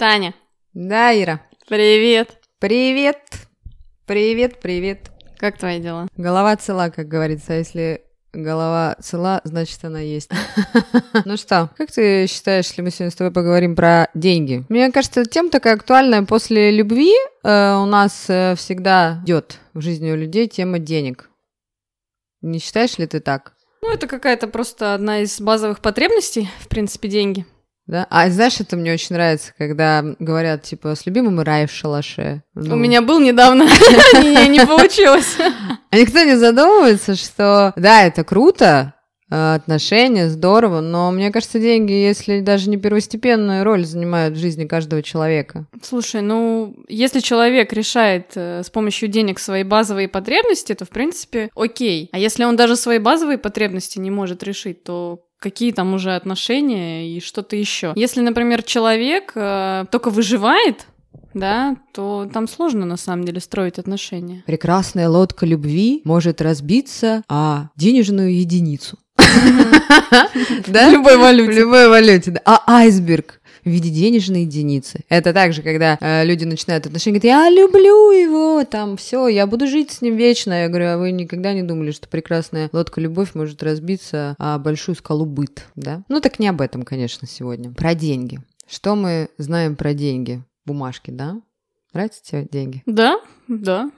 Таня, Да, Ира. привет. Привет. Привет, привет. Как твои дела? Голова цела, как говорится. А если голова цела, значит она есть. Ну что, как ты считаешь, если мы сегодня с тобой поговорим про деньги? Мне кажется, тема такая актуальная. После любви э, у нас э, всегда идет в жизни у людей тема денег. Не считаешь ли ты так? Ну, это какая-то просто одна из базовых потребностей, в принципе, деньги. Да? А знаешь, это мне очень нравится, когда говорят, типа, с любимым рай в шалаше. У Ну, меня был недавно, не не получилось. А никто не задумывается, что да, это круто, э, отношения, здорово, но мне кажется, деньги, если даже не первостепенную роль занимают в жизни каждого человека. Слушай, ну, если человек решает э, с помощью денег свои базовые потребности, то, в принципе, окей. А если он даже свои базовые потребности не может решить, то какие там уже отношения и что-то еще. Если, например, человек э, только выживает, да, то там сложно на самом деле строить отношения. Прекрасная лодка любви может разбиться о денежную единицу. В Да? любой В валюте. любой валюте. да. А айсберг в виде денежной единицы. Это также, когда э, люди начинают отношения, говорят, я люблю его, там все, я буду жить с ним вечно. Я говорю, а вы никогда не думали, что прекрасная лодка любовь может разбиться о большую скалу быт, да? Ну так не об этом, конечно, сегодня. Про деньги. Что мы знаем про деньги? Бумажки, да? Нравятся тебе деньги? Да, да.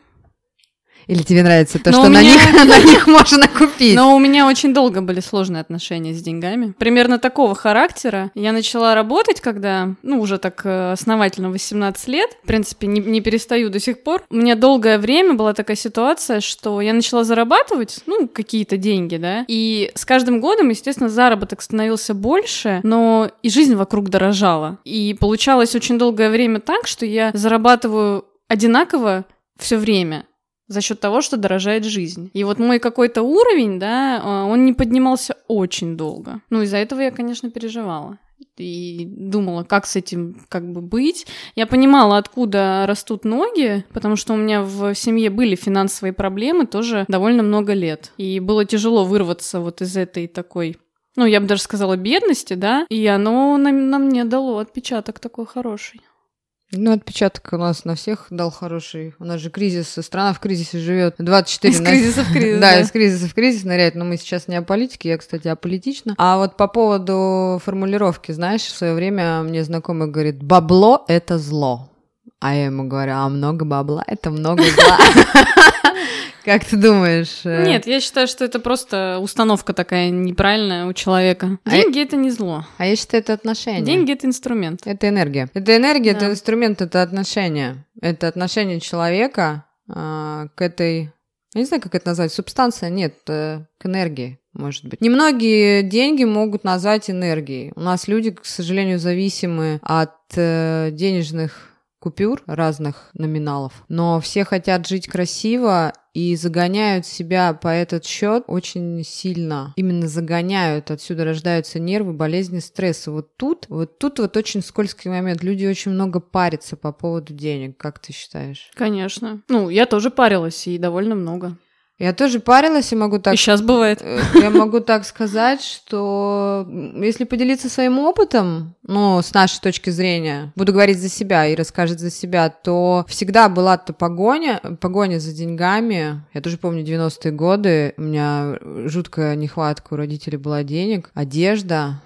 Или тебе нравится то, Но что на, меня- них, на них можно купить? Но у меня очень долго были сложные отношения с деньгами. Примерно такого характера. Я начала работать, когда, ну, уже так э, основательно 18 лет. В принципе, не, не перестаю до сих пор. У меня долгое время была такая ситуация, что я начала зарабатывать, ну, какие-то деньги, да. И с каждым годом, естественно, заработок становился больше, но и жизнь вокруг дорожала. И получалось очень долгое время так, что я зарабатываю одинаково все время за счет того, что дорожает жизнь. И вот мой какой-то уровень, да, а, он не поднимался очень долго. Ну, из-за этого я, конечно, переживала. И думала, как с этим как бы быть. Я понимала, откуда растут ноги, потому что у меня в семье были финансовые проблемы тоже довольно много лет. И было тяжело вырваться вот из этой такой ну, я бы даже сказала, бедности, да, и оно на, на мне дало отпечаток такой хороший. Ну, отпечаток у нас на всех дал хороший. У нас же кризис, страна в кризисе живет 24 Из на- кризиса в кризис, Да, из кризиса в кризис ныряет. Но мы сейчас не о политике, я, кстати, аполитична. А вот по поводу формулировки, знаешь, в свое время мне знакомый говорит, бабло — это зло. А я ему говорю, а много бабла — это много зла. Как ты думаешь? э, Нет, я считаю, что это просто установка такая неправильная у человека. А Деньги это не зло. А я считаю, это отношения. Деньги это инструмент. Это энергия. Это энергия, это Да. инструмент, это отношение. Это отношение человека а, к этой... Я не знаю, как это назвать. Субстанция? Нет, э, к энергии, может быть. Немногие деньги могут назвать энергией. У нас люди, к сожалению, зависимы от э, денежных купюр разных номиналов, но все хотят жить красиво и загоняют себя по этот счет очень сильно. Именно загоняют, отсюда рождаются нервы, болезни, стрессы. Вот тут, вот тут вот очень скользкий момент. Люди очень много парятся по поводу денег, как ты считаешь? Конечно. Ну, я тоже парилась, и довольно много. Я тоже парилась и могу так И сейчас бывает. Э, Я могу так сказать, что если поделиться своим опытом, ну, с нашей точки зрения, буду говорить за себя и расскажет за себя, то всегда была-то погоня, погоня за деньгами. Я тоже помню 90-е годы, у меня жуткая нехватка у родителей была денег, одежда,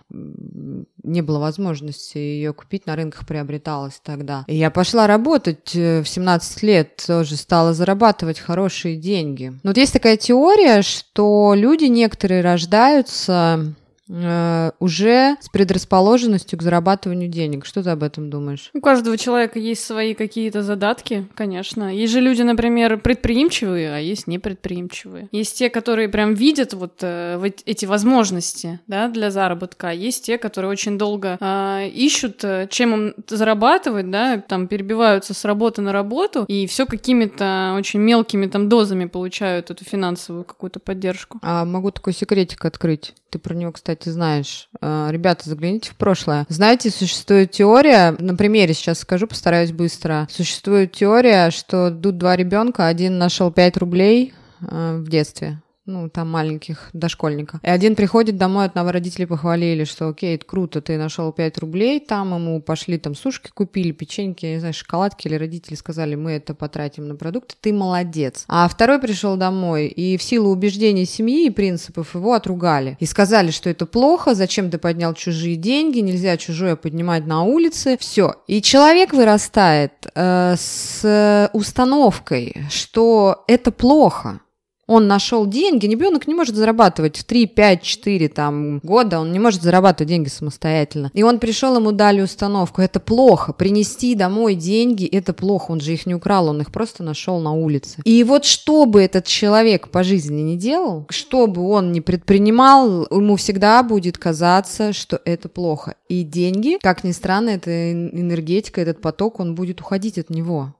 не было возможности ее купить, на рынках приобреталась тогда. И я пошла работать э, в 17 лет, тоже стала зарабатывать хорошие деньги. Но вот есть такая теория, что люди некоторые рождаются уже с предрасположенностью к зарабатыванию денег. Что ты об этом думаешь? У каждого человека есть свои какие-то задатки, конечно. Есть же люди, например, предприимчивые, а есть непредприимчивые. Есть те, которые прям видят вот э, эти возможности, да, для заработка. Есть те, которые очень долго э, ищут, э, чем им зарабатывать, да, там перебиваются с работы на работу и все какими-то очень мелкими там дозами получают эту финансовую какую-то поддержку. А могу такой секретик открыть. Ты про него, кстати, знаешь. А, Ребята, загляните в прошлое. Знаете, существует теория, на примере сейчас скажу, постараюсь быстро. Существует теория, что тут два ребенка, один нашел 5 рублей э, в детстве, ну, там маленьких дошкольников. И один приходит домой, одного родители похвалили, что окей, это круто, ты нашел 5 рублей, там ему пошли там сушки купили, печеньки, не знаю, шоколадки, или родители сказали, мы это потратим на продукты, ты молодец. А второй пришел домой, и в силу убеждений семьи и принципов его отругали. И сказали, что это плохо, зачем ты поднял чужие деньги, нельзя чужое поднимать на улице, все. И человек вырастает э, с установкой, что это плохо, он нашел деньги, ребенок не может зарабатывать в 3, 5, 4 там, года, он не может зарабатывать деньги самостоятельно. И он пришел, ему дали установку, это плохо, принести домой деньги, это плохо, он же их не украл, он их просто нашел на улице. И вот что бы этот человек по жизни не делал, что бы он ни предпринимал, ему всегда будет казаться, что это плохо. И деньги, как ни странно, эта энергетика, этот поток, он будет уходить от него.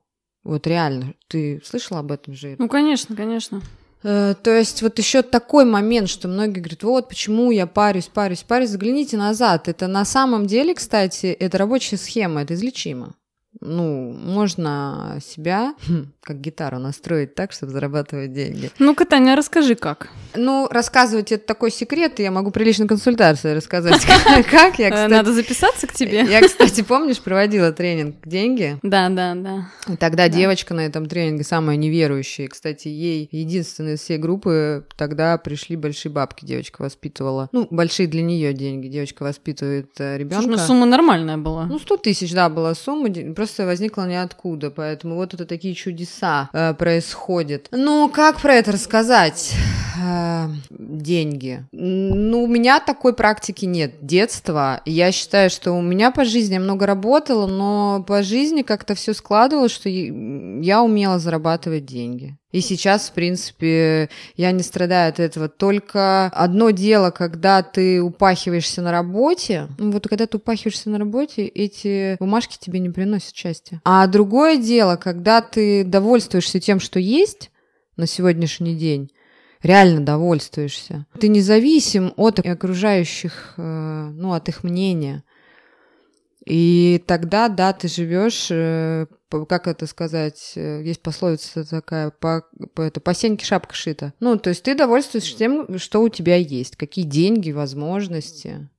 Вот реально. Ты слышала об этом же? Ну, конечно, конечно. Э, то есть вот еще такой момент, что многие говорят, вот почему я парюсь, парюсь, парюсь, загляните назад. Это на самом деле, кстати, это рабочая схема, это излечимо ну, можно себя, хм, как гитару, настроить так, чтобы зарабатывать деньги. Ну-ка, Таня, расскажи, как. Ну, рассказывать это такой секрет, я могу при личной консультации рассказать, как я, кстати... Надо записаться к тебе. Я, кстати, помнишь, проводила тренинг «Деньги»? Да, да, да. Тогда девочка на этом тренинге, самая неверующая, кстати, ей единственная из всей группы, тогда пришли большие бабки, девочка воспитывала. Ну, большие для нее деньги, девочка воспитывает э, ребенка. ну сумма нормальная была. Ну, 100 тысяч, да, была сумма, просто возникла ниоткуда, поэтому вот это такие чудеса э, происходят. Ну, как про это рассказать? Э, деньги. Ну, у меня такой практики нет. Детство. Я считаю, что у меня по жизни я много работала, но по жизни как-то все складывалось, что я умела зарабатывать деньги. И сейчас, в принципе, я не страдаю от этого. Только одно дело, когда ты упахиваешься на работе, ну, вот когда ты упахиваешься на работе, эти бумажки тебе не приносят счастья. А другое дело, когда ты довольствуешься тем, что есть на сегодняшний день, реально довольствуешься. Ты независим от окружающих, э, ну, от их мнения. И тогда, да, ты живешь, э, как это сказать, э, есть пословица такая, по, по, это, по сеньке шапка шита. Ну, то есть ты довольствуешься тем, что у тебя есть, какие деньги, возможности.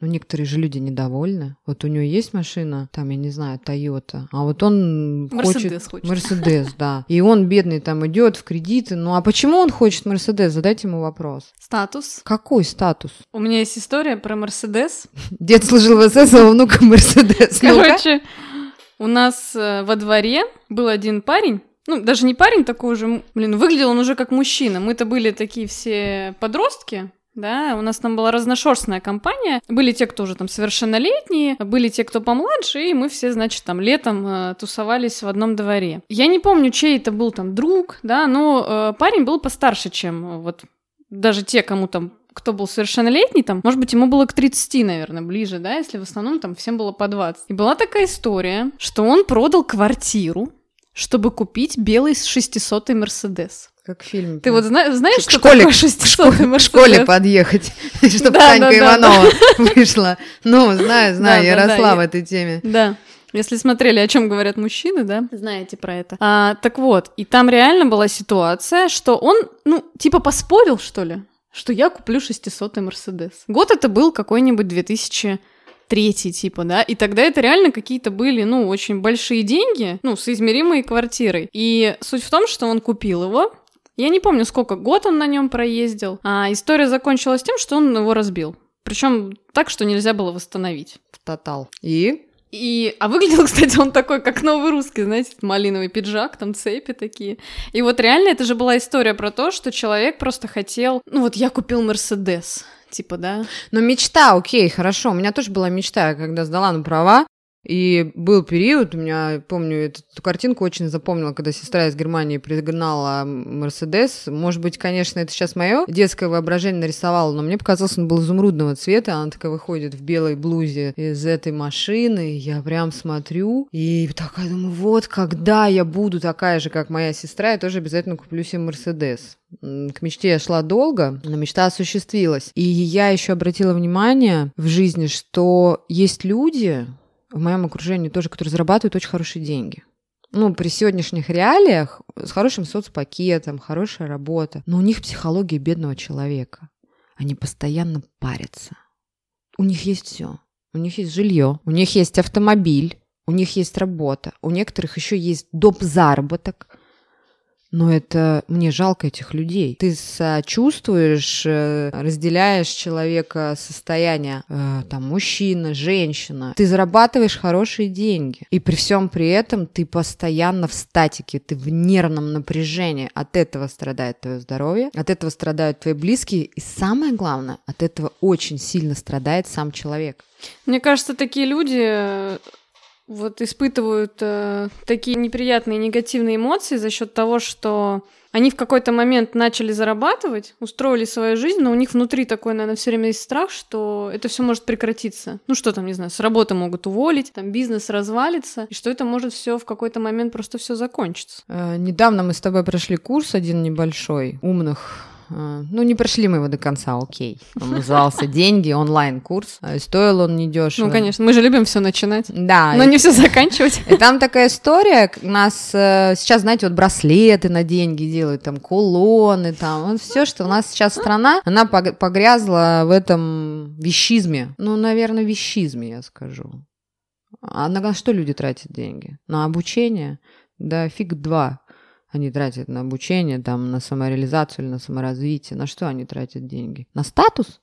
Ну, некоторые же люди недовольны. Вот у него есть машина, там, я не знаю, Тойота, а вот он Мерседес хочет... Мерседес, да. И он, бедный, там идет в кредиты. Ну, а почему он хочет Мерседес? Задайте ему вопрос. Статус. Какой статус? У меня есть история про Мерседес. Дед служил в СС, а внука Мерседес. Короче, у нас э, во дворе был один парень, ну, даже не парень такой уже, блин, выглядел он уже как мужчина. Мы-то были такие все подростки, да, у нас там была разношерстная компания. Были те, кто уже там совершеннолетние, были те, кто помладше, и мы все, значит, там летом э, тусовались в одном дворе. Я не помню, чей это был там друг, да, но э, парень был постарше, чем э, вот даже те, кому там кто был совершеннолетний, там, может быть, ему было к 30, наверное, ближе, да, если в основном там всем было по 20. И была такая история, что он продал квартиру, чтобы купить белый 600-й Мерседес. Как фильм. Ты вот зна- знаешь, что школе, такое 600 к, школе подъехать, чтобы Танька Иванова вышла. Ну, знаю, знаю, я росла в этой теме. Да. Если смотрели, о чем говорят мужчины, да, знаете про это. А, так вот, и там реально была ситуация, что он, ну, типа поспорил, что ли, что я куплю 600-й Мерседес. Год это был какой-нибудь 2000 третий, типа, да, и тогда это реально какие-то были, ну, очень большие деньги, ну, соизмеримые квартирой. И суть в том, что он купил его, я не помню, сколько год он на нем проездил. А история закончилась тем, что он его разбил. Причем так, что нельзя было восстановить. Тотал. И? И, а выглядел, кстати, он такой, как новый русский, знаете, малиновый пиджак, там цепи такие. И вот реально это же была история про то, что человек просто хотел, ну вот я купил Мерседес, типа, да. Но мечта, окей, хорошо. У меня тоже была мечта, когда сдала на права. И был период, у меня, помню, эту, картинку очень запомнила, когда сестра из Германии пригнала Мерседес. Может быть, конечно, это сейчас мое детское воображение нарисовало, но мне показалось, он был изумрудного цвета. Она такая выходит в белой блузе из этой машины. Я прям смотрю и такая думаю, вот когда я буду такая же, как моя сестра, я тоже обязательно куплю себе Мерседес. К мечте я шла долго, но мечта осуществилась. И я еще обратила внимание в жизни, что есть люди, в моем окружении тоже, которые зарабатывают очень хорошие деньги. ну, при сегодняшних реалиях, с хорошим соцпакетом, хорошая работа, но у них психология бедного человека. Они постоянно парятся. У них есть все. У них есть жилье, у них есть автомобиль, у них есть работа, у некоторых еще есть доп. заработок, но это мне жалко этих людей. Ты сочувствуешь, э, разделяешь человека состояние, э, там, мужчина, женщина. Ты зарабатываешь хорошие деньги. И при всем при этом ты постоянно в статике, ты в нервном напряжении. От этого страдает твое здоровье, от этого страдают твои близкие. И самое главное, от этого очень сильно страдает сам человек. Мне кажется, такие люди вот испытывают э, такие неприятные негативные эмоции за счет того, что они в какой-то момент начали зарабатывать, устроили свою жизнь, но у них внутри такой, наверное, все время есть страх, что это все может прекратиться. Ну что там, не знаю, с работы могут уволить, там бизнес развалится, и что это может все в какой-то момент просто все закончится. Э, недавно мы с тобой прошли курс один небольшой умных ну, не прошли мы его до конца, окей. Он назывался «Деньги», онлайн-курс. А, стоил он недешево. Ну, конечно, мы же любим все начинать. Да. Но не все заканчивать. И там такая история, нас э, сейчас, знаете, вот браслеты на деньги делают, там кулоны, там, вот все, что у нас сейчас страна, она погрязла в этом вещизме. Ну, наверное, вещизме, я скажу. А на что люди тратят деньги? На обучение? Да фиг два они тратят на обучение, там, на самореализацию или на саморазвитие. На что они тратят деньги? На статус?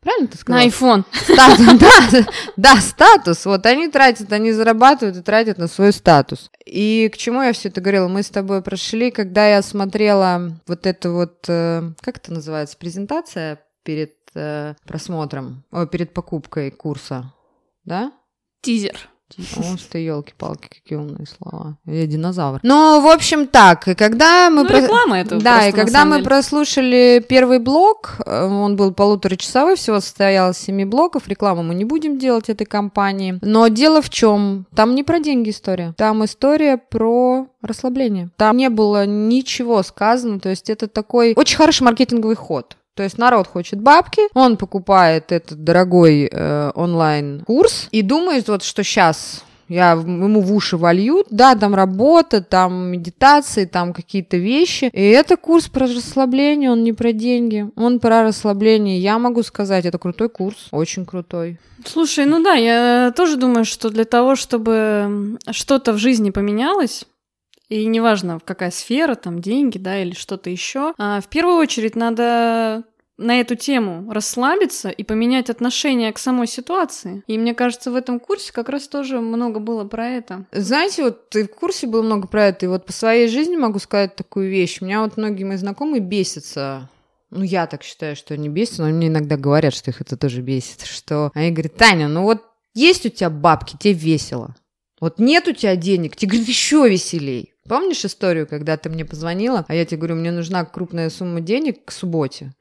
Правильно ты сказала? На iPhone. Статус, да, да, статус. Вот они тратят, они зарабатывают и тратят на свой статус. И к чему я все это говорила? Мы с тобой прошли, когда я смотрела вот эту вот, э, как это называется, презентация перед э, просмотром, о, перед покупкой курса, да? Тизер. Потому что, елки-палки, какие умные слова. Я динозавр. Ну, в общем, так. И когда мы... Ну, про... реклама это Да, просто, и когда мы деле. прослушали первый блок, э, он был полуторачасовой, всего состоял из семи блоков. Рекламу мы не будем делать этой компании. Но дело в чем? Там не про деньги история. Там история про расслабление. Там не было ничего сказано. То есть это такой очень хороший маркетинговый ход. То есть народ хочет бабки, он покупает этот дорогой э, онлайн-курс и думает вот, что сейчас я ему в уши волью, да, там работа, там медитации, там какие-то вещи. И это курс про расслабление, он не про деньги, он про расслабление. Я могу сказать, это крутой курс, очень крутой. Слушай, ну да, я тоже думаю, что для того, чтобы что-то в жизни поменялось, и неважно, какая сфера, там деньги, да, или что-то еще. А в первую очередь надо на эту тему расслабиться и поменять отношение к самой ситуации. И мне кажется, в этом курсе как раз тоже много было про это. Знаете, вот и в курсе было много про это, и вот по своей жизни могу сказать такую вещь. У меня вот многие мои знакомые бесятся ну, я так считаю, что они бесятся, но мне иногда говорят, что их это тоже бесит, что они говорят, Таня, ну вот есть у тебя бабки, тебе весело. Вот нет у тебя денег, тебе, говорит, еще веселей. Помнишь историю, когда ты мне позвонила, а я тебе говорю, мне нужна крупная сумма денег к субботе?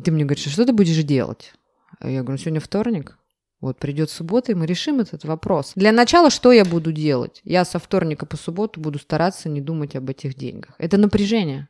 ты мне говоришь, а что ты будешь делать? А я говорю, сегодня вторник, вот придет суббота, и мы решим этот вопрос. Для начала, что я буду делать? Я со вторника по субботу буду стараться не думать об этих деньгах. Это напряжение.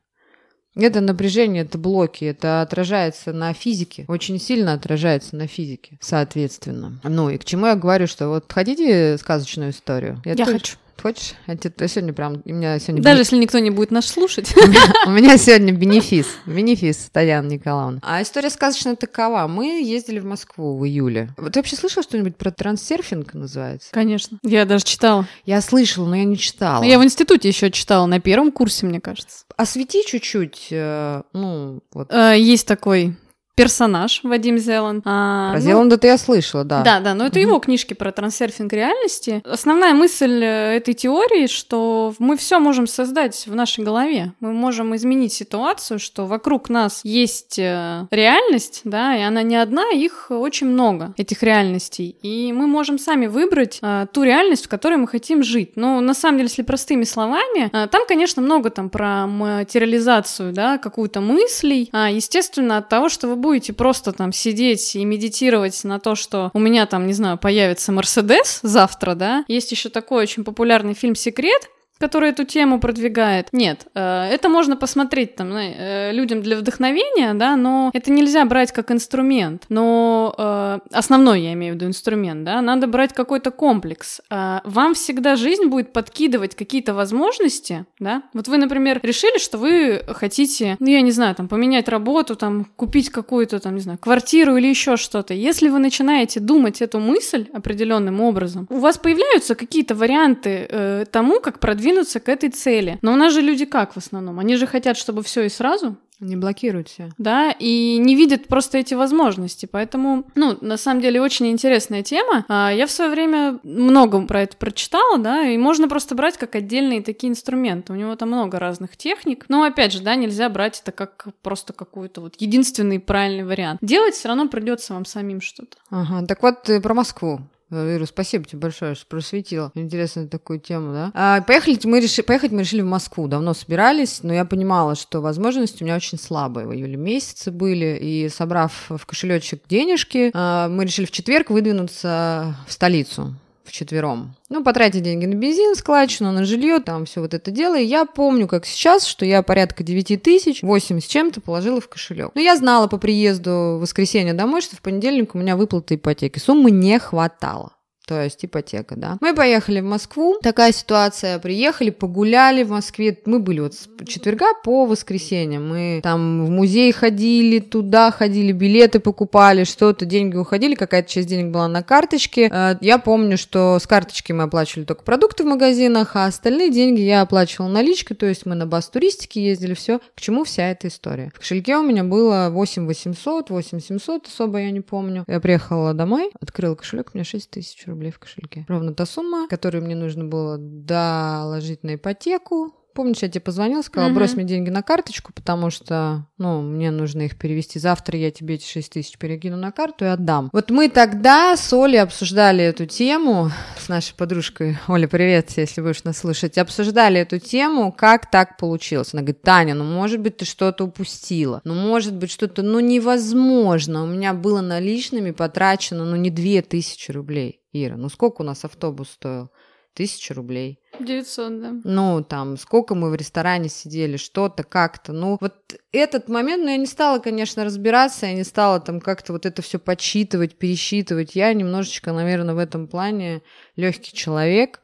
Это напряжение, это блоки, это отражается на физике, очень сильно отражается на физике, соответственно. Ну и к чему я говорю, что вот хотите сказочную историю? Я, я тоже... хочу. Хочешь? Я тебе сегодня прям... У меня сегодня Даже если никто не будет нас слушать. У меня сегодня бенефис. Бенефис, Татьяна Николаевна. А история сказочная такова. Мы ездили в Москву в июле. Ты вообще слышала что-нибудь про трансерфинг называется? Конечно. Я даже читала. Я слышала, но я не читала. Я в институте еще читала, на первом курсе, мне кажется. Освети чуть-чуть, э, ну, вот. Э, есть такой персонаж Вадим Зеланд. А, про ну, Зеланда-то я слышала, да. Да, да, но это угу. его книжки про трансерфинг реальности. Основная мысль э, этой теории, что мы все можем создать в нашей голове. Мы можем изменить ситуацию, что вокруг нас есть э, реальность, да, и она не одна, их очень много, этих реальностей. И мы можем сами выбрать а, ту реальность, в которой мы хотим жить. Но на самом деле, если простыми словами, а, там, конечно, много там про материализацию, да, какую-то мыслей. А, естественно, от того, что вы будете просто там сидеть и медитировать на то, что у меня там, не знаю, появится Мерседес завтра, да, есть еще такой очень популярный фильм «Секрет», который эту тему продвигает. Нет, э, это можно посмотреть там э, людям для вдохновения, да, но это нельзя брать как инструмент. Но э, основной, я имею в виду, инструмент, да, надо брать какой-то комплекс. Вам всегда жизнь будет подкидывать какие-то возможности, да. Вот вы, например, решили, что вы хотите, ну, я не знаю, там, поменять работу, там, купить какую-то, там, не знаю, квартиру или еще что-то. Если вы начинаете думать эту мысль определенным образом, у вас появляются какие-то варианты э, тому, как продвинуться к этой цели. Но у нас же люди как в основном? Они же хотят, чтобы все и сразу. Не блокируют все. Да, и не видят просто эти возможности. Поэтому, ну, на самом деле, очень интересная тема. А, я в свое время много про это прочитала, да, и можно просто брать как отдельные такие инструменты. У него там много разных техник. Но, опять же, да, нельзя брать это как просто какой-то вот единственный правильный вариант. Делать все равно придется вам самим что-то. Ага, так вот э, про Москву. Ира, спасибо тебе большое, что просветила. Интересную такую тему, да? А, поехали мы решили, поехать мы решили в Москву. Давно собирались, но я понимала, что возможности у меня очень слабые. В июле месяце были, и собрав в кошелечек денежки, а, мы решили в четверг выдвинуться в столицу вчетвером. Ну, потратить деньги на бензин, складчину, на жилье, там все вот это дело. И я помню, как сейчас, что я порядка 9 тысяч, 8 с чем-то положила в кошелек. Но я знала по приезду в воскресенье домой, что в понедельник у меня выплата ипотеки. Суммы не хватало то есть ипотека, да. Мы поехали в Москву, такая ситуация, приехали, погуляли в Москве, мы были вот с четверга по воскресенье, мы там в музей ходили, туда ходили, билеты покупали, что-то, деньги уходили, какая-то часть денег была на карточке. Э, я помню, что с карточки мы оплачивали только продукты в магазинах, а остальные деньги я оплачивала наличкой, то есть мы на бас туристики ездили, все. К чему вся эта история? В кошельке у меня было 8 800, 8 700, особо я не помню. Я приехала домой, открыла кошелек, у меня 6 тысяч в кошельке. Ровно та сумма, которую мне нужно было доложить на ипотеку, Помнишь, я тебе позвонила, сказала, угу. брось мне деньги на карточку, потому что, ну, мне нужно их перевести. Завтра я тебе эти 6 тысяч перекину на карту и отдам. Вот мы тогда с Олей обсуждали эту тему, с нашей подружкой, Оля, привет, если будешь нас слышать, обсуждали эту тему, как так получилось. Она говорит, Таня, ну, может быть, ты что-то упустила, ну, может быть, что-то, ну, невозможно. У меня было наличными потрачено, ну, не 2000 рублей. Ира, ну сколько у нас автобус стоил? Тысяча рублей. 900, да. Ну, там, сколько мы в ресторане сидели, что-то, как-то. Ну, вот этот момент, ну, я не стала, конечно, разбираться, я не стала там как-то вот это все подсчитывать, пересчитывать. Я немножечко, наверное, в этом плане легкий человек.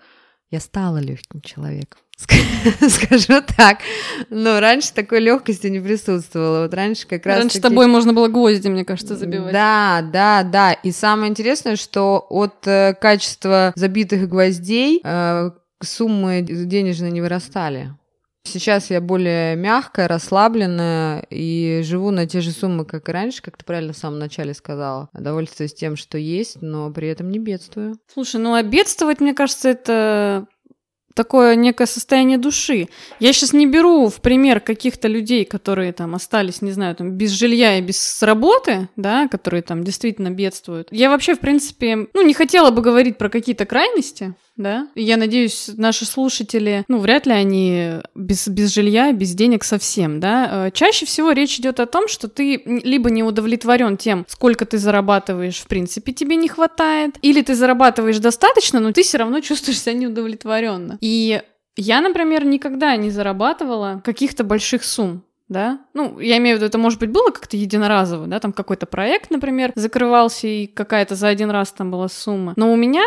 Я стала легким человеком. скажу так. Но раньше такой легкости не присутствовало. Вот раньше как раз... Раньше с тобой можно было гвозди, мне кажется, забивать. Да, да, да. И самое интересное, что от э, качества забитых гвоздей э, суммы денежные не вырастали. Сейчас я более мягкая, расслабленная и живу на те же суммы, как и раньше, как ты правильно в самом начале сказала. Довольствуюсь тем, что есть, но при этом не бедствую. Слушай, ну а бедствовать, мне кажется, это такое некое состояние души. Я сейчас не беру в пример каких-то людей, которые там остались, не знаю, там без жилья и без работы, да, которые там действительно бедствуют. Я вообще, в принципе, ну, не хотела бы говорить про какие-то крайности, да. Я надеюсь, наши слушатели, ну, вряд ли они без, без жилья, без денег совсем, да. Э, чаще всего речь идет о том, что ты либо не удовлетворен тем, сколько ты зарабатываешь, в принципе, тебе не хватает, или ты зарабатываешь достаточно, но ты все равно чувствуешь себя неудовлетворенно. И я, например, никогда не зарабатывала каких-то больших сумм да? Ну, я имею в виду, это, может быть, было как-то единоразово, да, там какой-то проект, например, закрывался, и какая-то за один раз там была сумма. Но у меня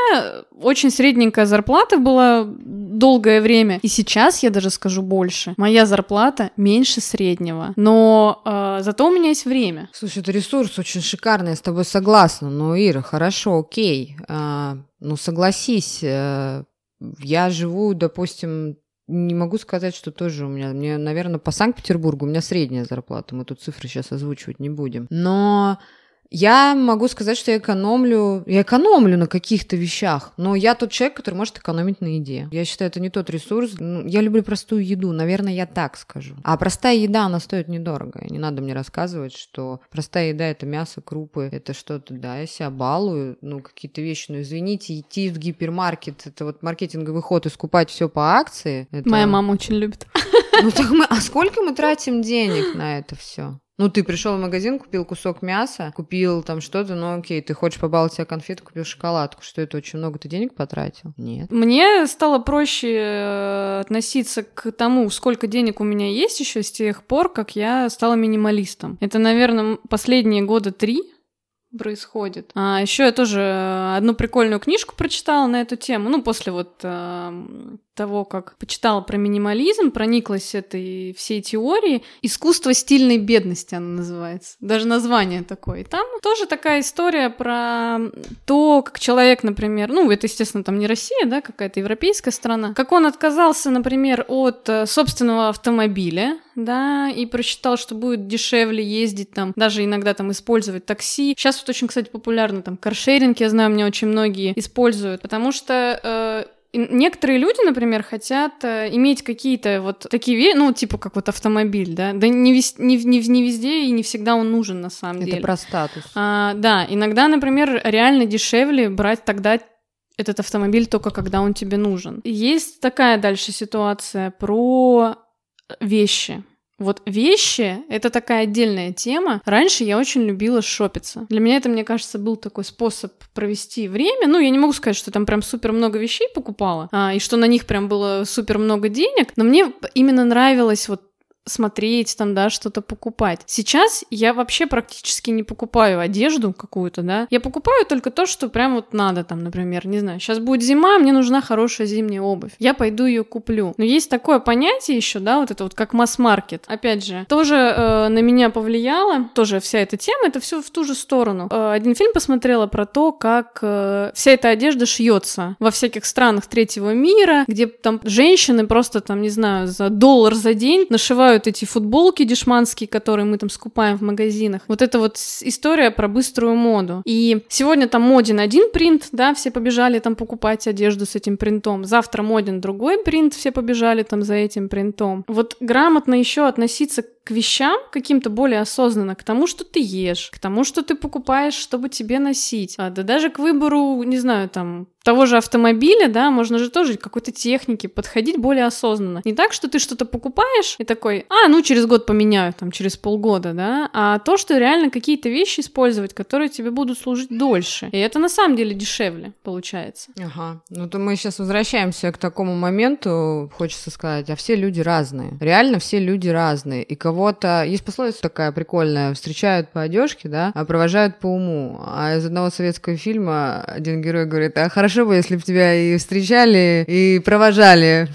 очень средненькая зарплата была долгое время, и сейчас я даже скажу больше. Моя зарплата меньше среднего, но э, зато у меня есть время. Слушай, это ресурс очень шикарный, я с тобой согласна. Ну, Ира, хорошо, окей. А, ну, согласись, э, я живу, допустим, не могу сказать, что тоже у меня. Мне, наверное, по Санкт-Петербургу у меня средняя зарплата. Мы тут цифры сейчас озвучивать не будем. Но я могу сказать, что я экономлю, я экономлю на каких-то вещах, но я тот человек, который может экономить на еде. Я считаю, это не тот ресурс. Ну, я люблю простую еду, наверное, я так скажу. А простая еда, она стоит недорого. Не надо мне рассказывать, что простая еда — это мясо, крупы, это что-то, да, я себя балую, ну, какие-то вещи, ну, извините, идти в гипермаркет, это вот маркетинговый ход и скупать все по акции. Это... Моя мама очень любит. Ну, так мы, а сколько мы тратим денег на это все? Ну, ты пришел в магазин, купил кусок мяса, купил там что-то, ну окей, ты хочешь побаловать себя конфету, купил шоколадку. Что это, очень много ты денег потратил? Нет. Мне стало проще э, относиться к тому, сколько денег у меня есть еще с тех пор, как я стала минималистом. Это, наверное, последние года три, происходит. А еще я тоже одну прикольную книжку прочитала на эту тему. Ну, после вот э, того, как почитала про минимализм, прониклась этой всей теории. «Искусство стильной бедности» она называется. Даже название такое. И там тоже такая история про то, как человек, например, ну, это, естественно, там не Россия, да, какая-то европейская страна, как он отказался, например, от э, собственного автомобиля, да, и просчитал, что будет дешевле ездить там, даже иногда там использовать такси. Сейчас вот очень, кстати, популярно там каршеринг, я знаю, мне очень многие используют, потому что э, Некоторые люди, например, хотят э, иметь какие-то вот такие вещи, ну, типа как вот автомобиль, да, да не, вез, не, не, не везде и не всегда он нужен на самом Это деле. Это про статус. А, да, иногда, например, реально дешевле брать тогда этот автомобиль только когда он тебе нужен. Есть такая дальше ситуация про вещи. Вот вещи — это такая отдельная тема. Раньше я очень любила шопиться. Для меня это, мне кажется, был такой способ провести время. Ну, я не могу сказать, что там прям супер много вещей покупала, а, и что на них прям было супер много денег, но мне именно нравилось вот смотреть там, да, что-то покупать. Сейчас я вообще практически не покупаю одежду какую-то, да. Я покупаю только то, что прям вот надо там, например, не знаю, сейчас будет зима, мне нужна хорошая зимняя обувь. Я пойду ее куплю. Но есть такое понятие еще, да, вот это вот как масс-маркет. Опять же, тоже э, на меня повлияло, тоже вся эта тема, это все в ту же сторону. Э, один фильм посмотрела про то, как э, вся эта одежда шьется во всяких странах третьего мира, где там женщины просто там, не знаю, за доллар за день нашивают покупают эти футболки дешманские, которые мы там скупаем в магазинах. Вот это вот история про быструю моду. И сегодня там моден один принт, да, все побежали там покупать одежду с этим принтом. Завтра моден другой принт, все побежали там за этим принтом. Вот грамотно еще относиться к вещам каким-то более осознанно, к тому, что ты ешь, к тому, что ты покупаешь, чтобы тебе носить, а, да даже к выбору, не знаю, там, того же автомобиля, да, можно же тоже какой-то техники подходить более осознанно. Не так, что ты что-то покупаешь и такой, а, ну, через год поменяю, там, через полгода, да, а то, что реально какие-то вещи использовать, которые тебе будут служить дольше. И это на самом деле дешевле получается. Ага. Ну, то мы сейчас возвращаемся к такому моменту, хочется сказать, а все люди разные. Реально все люди разные. И кого-то... Есть пословица такая прикольная, встречают по одежке, да, а провожают по уму. А из одного советского фильма один герой говорит, а хорошо бы, если бы тебя и встречали, и провожали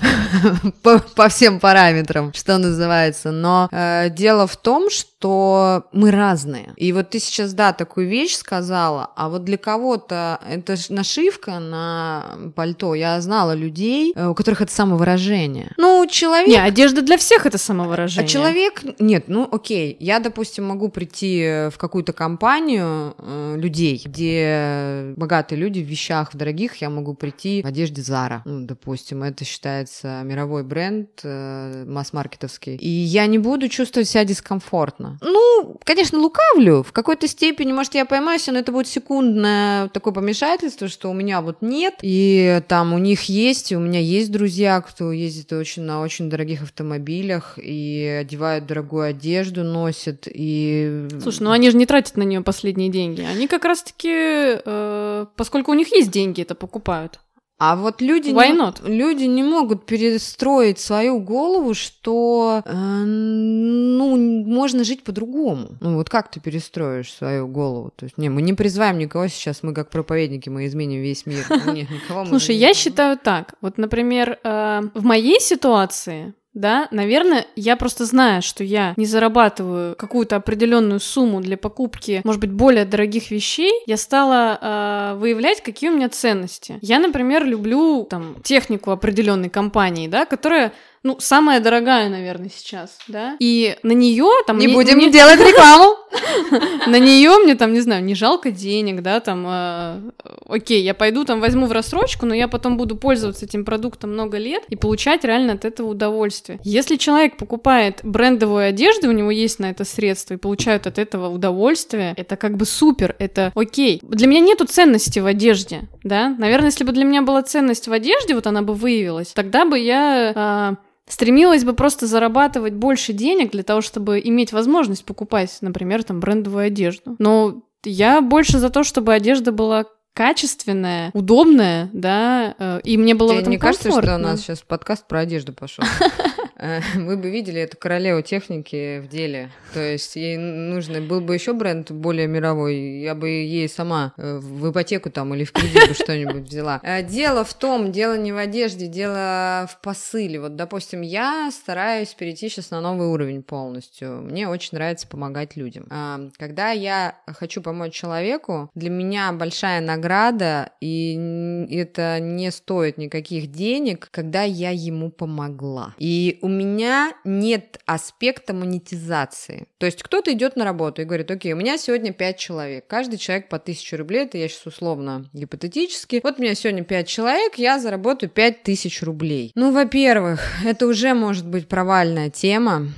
по, всем параметрам, что называется. Но э, дело в том, что мы разные. И вот ты сейчас, да, такую вещь сказала, а вот для кого-то это нашивка на пальто. Я знала людей, э, у которых это самовыражение. Ну, человек... Не, одежда для всех это самовыражение. А человек нет, ну окей, я, допустим, могу прийти в какую-то компанию э, людей, где богатые люди в вещах в дорогих, я могу прийти в одежде Zara, ну, допустим, это считается мировой бренд э, масс-маркетовский, и я не буду чувствовать себя дискомфортно. Ну, конечно, лукавлю, в какой-то степени, может, я поймаюсь, но это будет секундное такое помешательство, что у меня вот нет, и там у них есть, и у меня есть друзья, кто ездит очень на очень дорогих автомобилях и одевают дорогую одежду носят и... Слушай, ну они же не тратят на нее последние деньги. Они как раз-таки, э, поскольку у них есть деньги, это покупают. А вот люди не, люди не могут перестроить свою голову, что э, ну можно жить по-другому. Ну вот как ты перестроишь свою голову? То есть не, мы не призываем никого сейчас, мы как проповедники, мы изменим весь мир. Нет, никого Слушай, я считаю так. Вот, например, э, в моей ситуации да, наверное, я просто знаю, что я не зарабатываю какую-то определенную сумму для покупки, может быть, более дорогих вещей, я стала э, выявлять, какие у меня ценности. Я, например, люблю там технику определенной компании, да, которая ну, самая дорогая, наверное, сейчас, да. И на нее там... Не мне, будем мне... делать рекламу! На нее мне там, не знаю, не жалко денег, да, там, э, окей, я пойду там возьму в рассрочку, но я потом буду пользоваться этим продуктом много лет и получать реально от этого удовольствие. Если человек покупает брендовую одежду, у него есть на это средства и получают от этого удовольствие, это как бы супер, это окей. Для меня нету ценности в одежде, да. Наверное, если бы для меня была ценность в одежде, вот она бы выявилась, тогда бы я... Стремилась бы просто зарабатывать больше денег для того, чтобы иметь возможность покупать, например, там брендовую одежду. Но я больше за то, чтобы одежда была качественная, удобная, да, э, и мне было Тебе в этом не кажется, комфортно. что у нас сейчас подкаст про одежду пошел? Вы бы видели эту королеву техники в деле. То есть ей нужно был бы еще бренд более мировой, я бы ей сама э, в ипотеку там или в кредит бы что-нибудь взяла. Э, Дело в том, дело не в одежде, дело в посыле. Вот, допустим, я стараюсь перейти сейчас на новый уровень полностью. Мне очень нравится помогать людям. А, Когда я хочу помочь человеку, для меня большая награда, и это не стоит никаких денег, когда я ему помогла. И у меня нет аспекта монетизации. То есть кто-то идет на работу и говорит, окей, у меня сегодня 5 человек, каждый человек по 1000 рублей, это я сейчас условно гипотетически. Вот у меня сегодня 5 человек, я заработаю 5000 рублей. Ну, во-первых, это уже может быть провальная тема,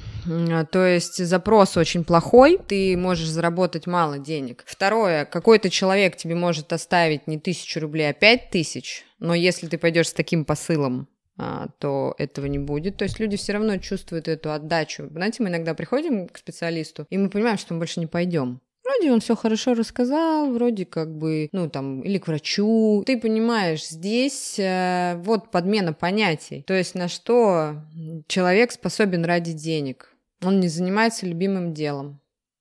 То есть запрос очень плохой, ты можешь заработать мало денег. Второе, какой-то человек тебе может оставить не тысячу рублей, а пять тысяч, но если ты пойдешь с таким посылом, то этого не будет. То есть люди все равно чувствуют эту отдачу. Знаете, мы иногда приходим к специалисту, и мы понимаем, что мы больше не пойдем. Вроде он все хорошо рассказал, вроде как бы, ну там, или к врачу. Ты понимаешь, здесь э, вот подмена понятий. То есть на что человек способен ради денег. Он не занимается любимым делом.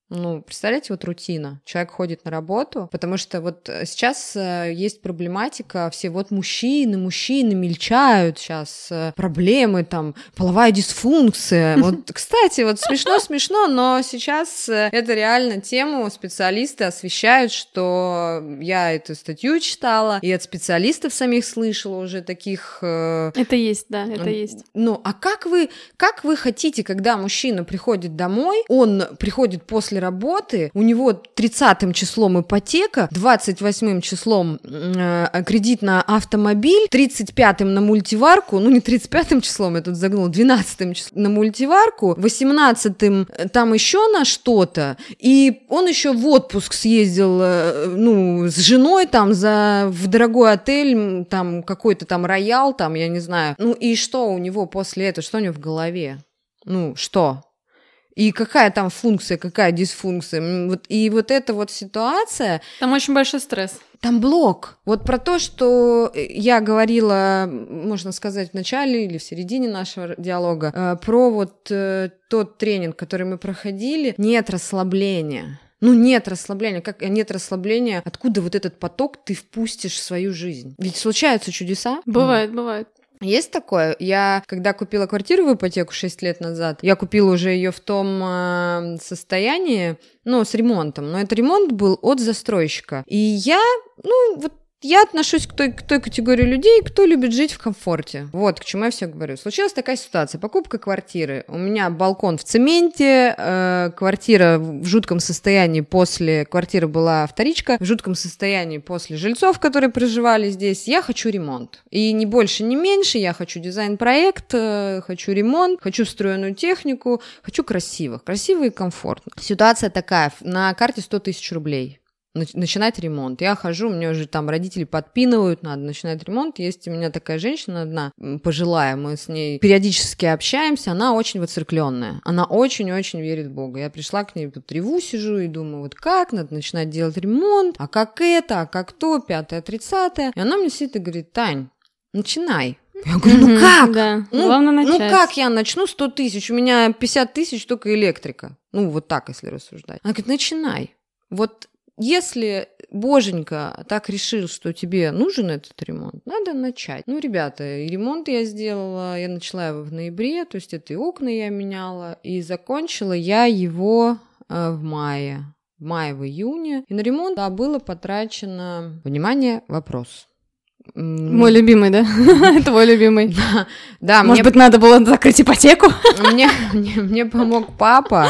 Ну, представляете, вот рутина. Человек ходит на работу, потому что вот э, сейчас э, есть проблематика, все вот мужчины, мужчины мельчают сейчас, э, проблемы там, половая дисфункция. Вот, кстати, вот смешно-смешно, но сейчас это реально тему специалисты освещают, что я эту статью читала, и от специалистов самих слышала уже таких Это есть, да, это есть. ну, а как вы, как вы хотите, когда мужчина приходит домой, он приходит после работы, у него 30 числом ипотека, 28 числом э, кредит на автомобиль, 35 на мультиварку, ну не 35 числом, я тут загнул, 12 числом на мультиварку, 18 там еще на что-то, и он еще в отпуск съездил, э, ну, с женой там за, в дорогой отель, там какой-то там роял, там, я не знаю. Ну и что у него после этого, что у него в голове? Ну, что? И какая там функция, какая дисфункция? Вот, и вот эта вот ситуация, Там очень большой стресс. там блок. Вот про то, что я говорила, можно сказать, в начале или в середине нашего диалога, э, про вот э, тот тренинг, который мы проходили, нет расслабления. Ну, нет расслабления. Как нет расслабления? Откуда вот этот поток ты впустишь в свою жизнь? Ведь случаются чудеса. Бывает, бывает. Есть такое. Я, когда купила квартиру в ипотеку 6 лет назад, я купила уже ее в том э, состоянии, ну, с ремонтом. Но это ремонт был от застройщика. И я, ну, вот я отношусь к той, к той категории людей, кто любит жить в комфорте. Вот к чему я все говорю. Случилась такая ситуация. Покупка квартиры. У меня балкон в цементе, э, квартира в жутком состоянии после... Квартира была вторичка, в жутком состоянии после жильцов, которые проживали здесь. Я хочу ремонт. И не больше, не меньше. Я хочу дизайн-проект, э, хочу ремонт, хочу встроенную технику, хочу красиво. Красиво и комфортно. Ситуация такая. На карте 100 тысяч рублей начинать ремонт. Я хожу, мне уже там родители подпинывают, надо начинать ремонт. Есть у меня такая женщина одна, пожилая, мы с ней периодически общаемся, она очень воцеркленная, она очень-очень верит в Бога. Я пришла к ней, тут реву сижу и думаю, вот как, надо начинать делать ремонт, а как это, а как то, пятое, тридцатое. И она мне сидит и говорит, Тань, начинай. Я говорю, ну как? Да, Ну, главное ну начать. как я начну 100 тысяч? У меня 50 тысяч только электрика. Ну, вот так, если рассуждать. Она говорит, начинай. Вот если Боженька так решил, что тебе нужен этот ремонт, надо начать. Ну, ребята, и ремонт я сделала, я начала его в ноябре, то есть это и окна я меняла, и закончила я его э, в мае. В мае, в июне. И на ремонт да, было потрачено... Внимание, вопрос. Мой любимый, да? Твой любимый. Да, Может мне быть, надо было закрыть ипотеку? мне, мне, мне помог папа.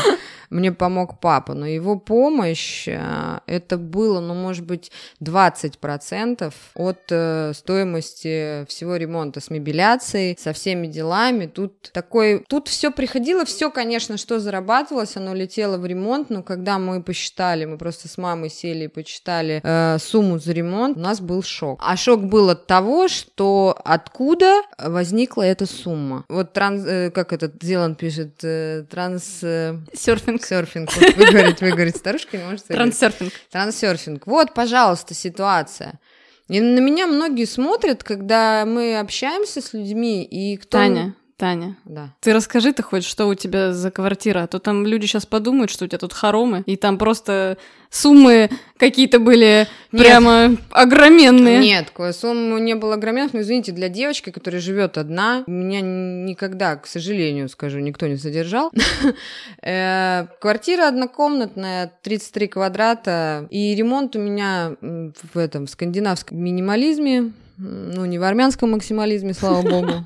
Мне помог папа, но его помощь, э, это было, ну, может быть, 20% от э, стоимости всего ремонта с мебеляцией, со всеми делами. Тут такой, тут все приходило, все, конечно, что зарабатывалось, оно летело в ремонт, но когда мы посчитали, мы просто с мамой сели и посчитали э, сумму за ремонт, у нас был шок. А шок был от того, что откуда возникла эта сумма. Вот транс, э, как этот Зеланд пишет, э, транс... Э, серфинг. Серфинг. Вот выговорить, выговорить старушка не может. Трансерфинг. Трансерфинг. Вот, пожалуйста, ситуация. И на меня многие смотрят, когда мы общаемся с людьми, и кто... Таня, Таня, Да. ты расскажи ты хоть, что у тебя за квартира, а то там люди сейчас подумают, что у тебя тут хоромы, и там просто суммы какие-то были Нет. прямо огроменные. Нет, суммы не было огроменных, но извините, для девочки, которая живет одна, меня никогда, к сожалению, скажу, никто не содержал. Э, Квартира однокомнатная, 33 квадрата, и ремонт у меня в этом в скандинавском минимализме, ну не в армянском максимализме, слава богу.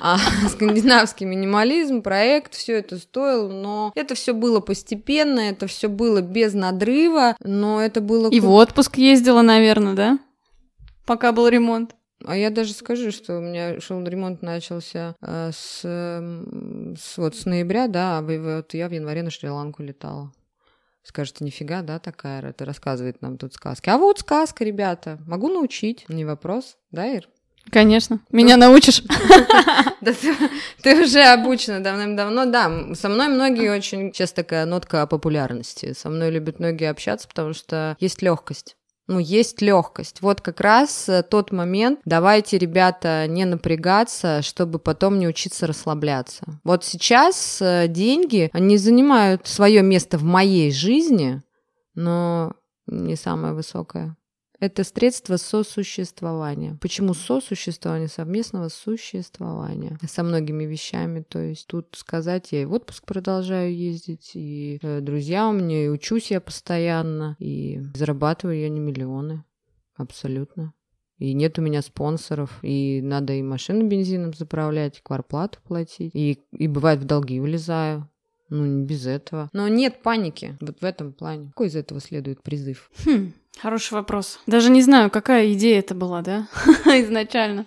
А скандинавский минимализм, проект, все это стоило, но это все было постепенно, это все было без надрыва, но это было... И в отпуск ездила, наверное, да? Пока был ремонт. А я даже скажу, что у меня шел ремонт начался э, с, эм, с вот с ноября, да, а вот я в январе на Шри-Ланку летала. Скажете, нифига, да, такая, это рассказывает нам тут сказки. А вот сказка, ребята, могу научить, не вопрос, да, Ир? Конечно. Меня научишь? Да ты, уже обучена давным-давно. Да, со мной многие очень... Сейчас такая нотка о популярности. Со мной любят многие общаться, потому что есть легкость. Ну, есть легкость. Вот как раз э, тот момент. Давайте, ребята, не напрягаться, чтобы потом не учиться расслабляться. Вот сейчас э, деньги, они занимают свое место в моей жизни, но не самое высокое. Это средство сосуществования. Почему сосуществование? Совместного существования со многими вещами. То есть тут сказать, я и в отпуск продолжаю ездить, и э, друзья у меня, и учусь я постоянно, и зарабатываю я не миллионы. Абсолютно. И нет у меня спонсоров, и надо и машину бензином заправлять, и кварплату платить, и, и бывает в долги улезаю. Ну, не без этого. Но нет паники вот в этом плане. Какой из этого следует призыв? Хм, хороший вопрос. Даже не знаю, какая идея это была, да, изначально.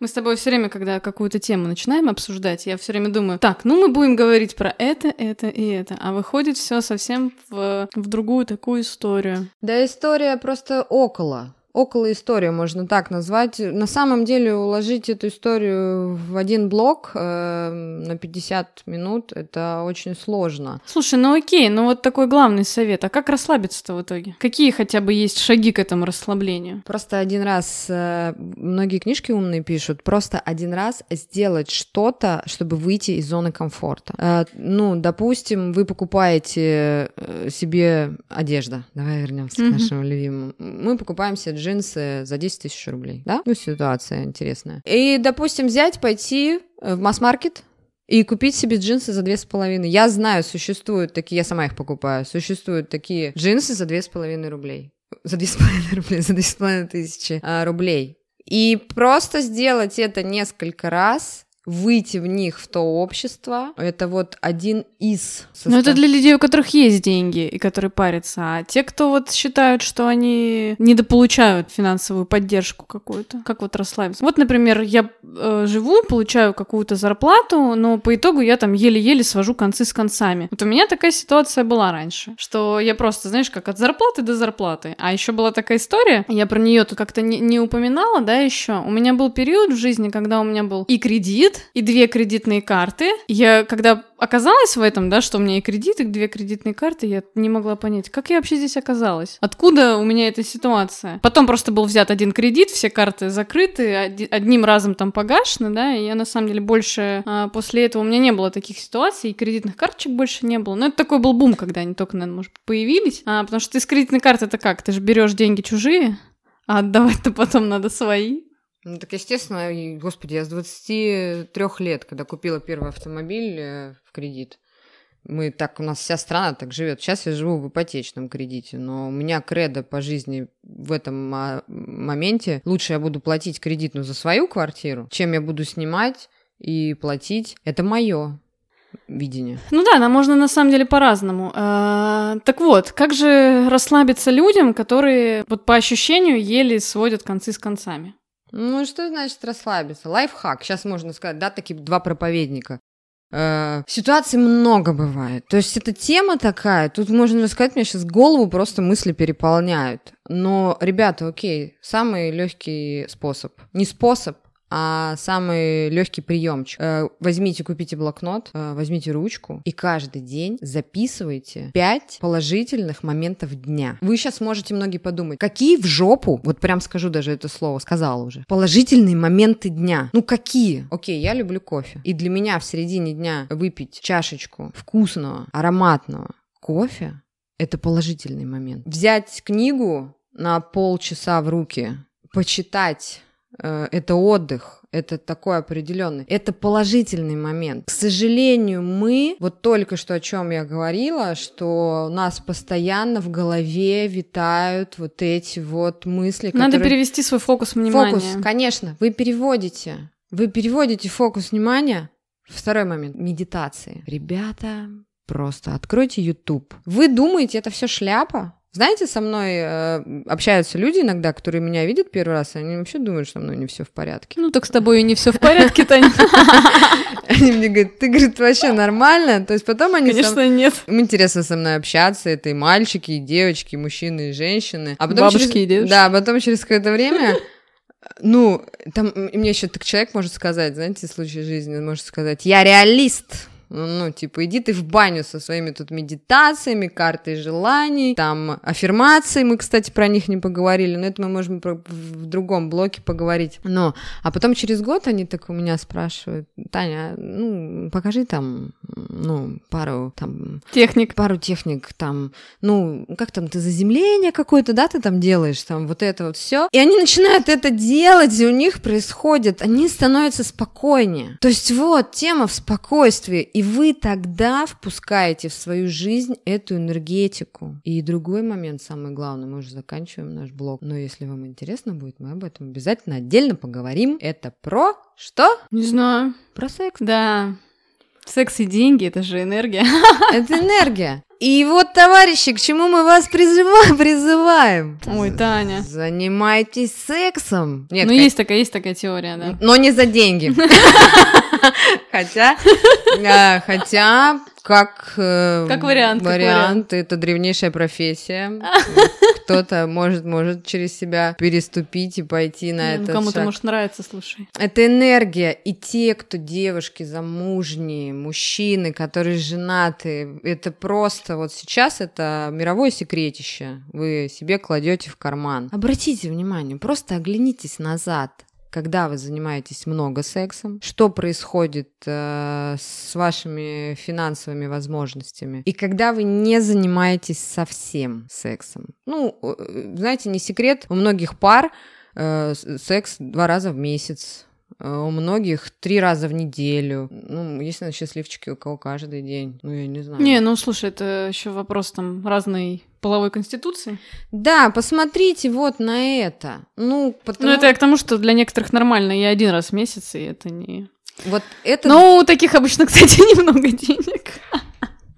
Мы с тобой все время, когда какую-то тему начинаем обсуждать, я все время думаю, так, ну мы будем говорить про это, это и это, а выходит все совсем в, в другую такую историю. Да история просто около. Около история можно так назвать. На самом деле уложить эту историю в один блок э, на 50 минут это очень сложно. Слушай, ну окей, ну вот такой главный совет. А как расслабиться-то в итоге? Какие хотя бы есть шаги к этому расслаблению? Просто один раз, э, многие книжки умные пишут, просто один раз сделать что-то, чтобы выйти из зоны комфорта. Э, ну, допустим, вы покупаете э, себе одежда. Давай вернемся Мгм. к нашему любимому. Мы покупаем себе джинсы за 10 тысяч рублей, да? Ну, ситуация интересная. И, допустим, взять, пойти э, в масс-маркет, и купить себе джинсы за две с половиной. Я знаю, существуют такие, я сама их покупаю, существуют такие джинсы за две с половиной рублей. За две с половиной рублей, за две с половиной тысячи а, рублей. И просто сделать это несколько раз, выйти в них в то общество, это вот один из Ну, это состав- для людей, у которых есть деньги и которые парятся. А те, кто вот считают, что они недополучают финансовую поддержку какую-то, как вот расслабиться? Вот, например, я э, живу, получаю какую-то зарплату, но по итогу я там еле-еле свожу концы с концами. Вот у меня такая ситуация была раньше, что я просто, знаешь, как от зарплаты до зарплаты. А еще была такая история, я про нее тут как-то не, не упоминала, да, еще. У меня был период в жизни, когда у меня был и кредит, и две кредитные карты. Я, когда оказалась в этом, да, что у меня и кредит, и две кредитные карты, я не могла понять, как я вообще здесь оказалась. Откуда у меня эта ситуация? Потом просто был взят один кредит, все карты закрыты, одним разом там погашены, да, и я на самом деле больше а, после этого у меня не было таких ситуаций, и кредитных карточек больше не было. Но это такой был бум, когда они только, наверное, может, появились. А, потому что ты с кредитной карты это как? Ты же берешь деньги чужие, а отдавать-то потом надо свои. Ну, так, естественно, господи, я с 23 лет, когда купила первый автомобиль э, в кредит, мы так, у нас вся страна так живет. Сейчас я живу в ипотечном кредите, но у меня кредо по жизни в этом а, моменте. Лучше я буду платить кредитную за свою квартиру, чем я буду снимать и платить. Это мое. видение. Ну да, нам можно на самом деле по-разному. А, так вот, как же расслабиться людям, которые вот по ощущению еле сводят концы с концами? Ну, что значит расслабиться? Лайфхак. Сейчас можно сказать, да, такие два проповедника. Э, ситуаций много бывает. То есть эта тема такая, тут можно рассказать, мне сейчас голову просто мысли переполняют. Но, ребята, окей, самый легкий способ. Не способ, а самый легкий приемчик. Э, возьмите, купите блокнот, э, возьмите ручку и каждый день записывайте 5 положительных моментов дня. Вы сейчас можете многие подумать, какие в жопу, вот прям скажу даже это слово, сказала уже, положительные моменты дня. Ну какие? Окей, я люблю кофе. И для меня в середине дня выпить чашечку вкусного, ароматного кофе – это положительный момент. Взять книгу на полчаса в руки, почитать это отдых, это такой определенный, это положительный момент. К сожалению, мы, вот только что о чем я говорила, что у нас постоянно в голове витают вот эти вот мысли. Надо которые... перевести свой фокус внимания. Фокус, конечно, вы переводите, вы переводите фокус внимания. Второй момент, медитации. Ребята, просто откройте YouTube. Вы думаете, это все шляпа? Знаете, со мной э, общаются люди иногда, которые меня видят первый раз, и они вообще думают, что со мной не все в порядке. Ну так с тобой и не все в порядке, Таня. Они мне говорят, ты, говорит, вообще нормально? То есть потом они... Конечно, нет. Им интересно со мной общаться, это и мальчики, и девочки, и мужчины, и женщины. А потом Бабушки и девушки. Да, потом через какое-то время ну, там мне еще так человек может сказать, знаете, в случае жизни, он может сказать, я реалист. Ну, типа, иди ты в баню со своими тут медитациями, картой желаний, там, аффирмации, мы, кстати, про них не поговорили, но это мы можем про, в другом блоке поговорить. Но, а потом через год они так у меня спрашивают, Таня, ну, покажи там, ну, пару, там... Техник. Пару техник, там, ну, как там, ты заземление какое-то, да, ты там делаешь, там, вот это вот все. И они начинают это делать, и у них происходит, они становятся спокойнее. То есть вот, тема в спокойствии, и вы тогда впускаете в свою жизнь эту энергетику. И другой момент, самый главный, мы уже заканчиваем наш блог. Но если вам интересно будет, мы об этом обязательно отдельно поговорим. Это про что? Не знаю. Про секс. Да. Секс и деньги — это же энергия. Это энергия. И вот, товарищи, к чему мы вас призываем? призываем? Ой, Таня. Занимайтесь сексом. Нет, ну, как... есть такая, есть такая теория, да. Но не за деньги. Хотя, хотя как, э, как вариант. Вариант, это древнейшая профессия. Кто-то может, может через себя переступить и пойти на ну, это. Кому-то может нравится, слушай. Это энергия. И те, кто девушки замужние, мужчины, которые женаты, это просто вот сейчас это мировое секретище. Вы себе кладете в карман. Обратите внимание, просто оглянитесь назад когда вы занимаетесь много сексом, что происходит э, с вашими финансовыми возможностями, и когда вы не занимаетесь совсем сексом. Ну, э, знаете, не секрет, у многих пар э, секс два раза в месяц, у многих три раза в неделю. Ну, есть, наверное, счастливчики, у кого каждый день. Ну, я не знаю. Не, ну слушай, это еще вопрос там разной половой конституции? Да, посмотрите вот на это. Ну, потому... ну это я к тому, что для некоторых нормально и один раз в месяц, и это не... Вот это... Но у таких обычно, кстати, немного денег.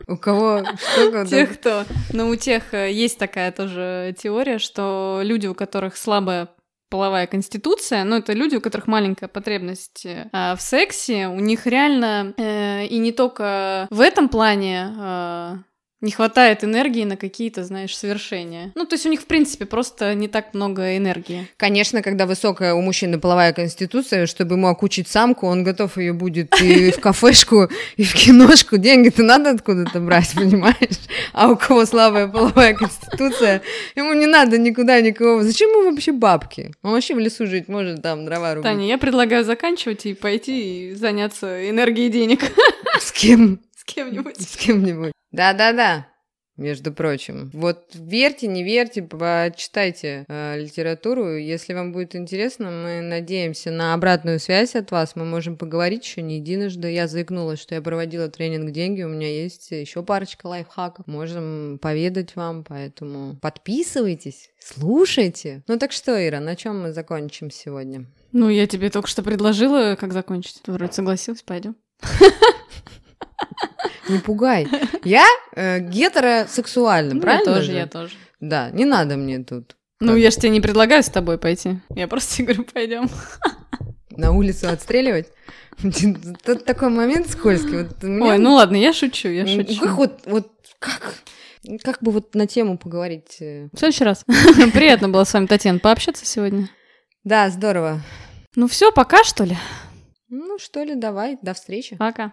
У кого? Что, тех, кто... Ну, у тех э, есть такая тоже теория, что люди, у которых слабая половая конституция, ну, это люди, у которых маленькая потребность э, в сексе, у них реально, э, и не только в этом плане э, не хватает энергии на какие-то, знаешь, совершения. Ну, то есть у них, в принципе, просто не так много энергии. Конечно, когда высокая у мужчины половая конституция, чтобы ему окучить самку, он готов ее будет и в кафешку, и в киношку. Деньги-то надо откуда-то брать, понимаешь? А у кого слабая половая конституция, ему не надо никуда никого. Зачем ему вообще бабки? Он вообще в лесу жить может, там дрова рубить. Таня, я предлагаю заканчивать и пойти и заняться энергией денег. С кем? С кем-нибудь. С кем-нибудь. Да-да-да, между прочим. Вот верьте, не верьте, почитайте э, литературу. Если вам будет интересно, мы надеемся на обратную связь от вас. Мы можем поговорить еще не единожды. Я заикнулась, что я проводила тренинг «Деньги». У меня есть еще парочка лайфхаков. Можем поведать вам, поэтому подписывайтесь, слушайте. Ну так что, Ира, на чем мы закончим сегодня? Ну, я тебе только что предложила, как закончить. Ты вроде согласилась, пойдем. Не пугай. Я э, гетеросексуальна, Ну, правильно? Я тоже, же? я тоже. Да, не надо мне тут Ну, Как? я ж тебе не предлагаю с тобой пойти. Я просто тебе говорю, пойдем. на улицу отстреливать. Тут такой момент скользкий. Вот меня- Ой, ну ладно, я шучу, я Ну, шучу. Как вот, вот как, как бы вот на тему поговорить? э? В следующий раз. Приятно было с вами, Татьяна, пообщаться сегодня. Да, здорово. Ну все, пока что ли? Ну что ли, давай, до встречи. Пока.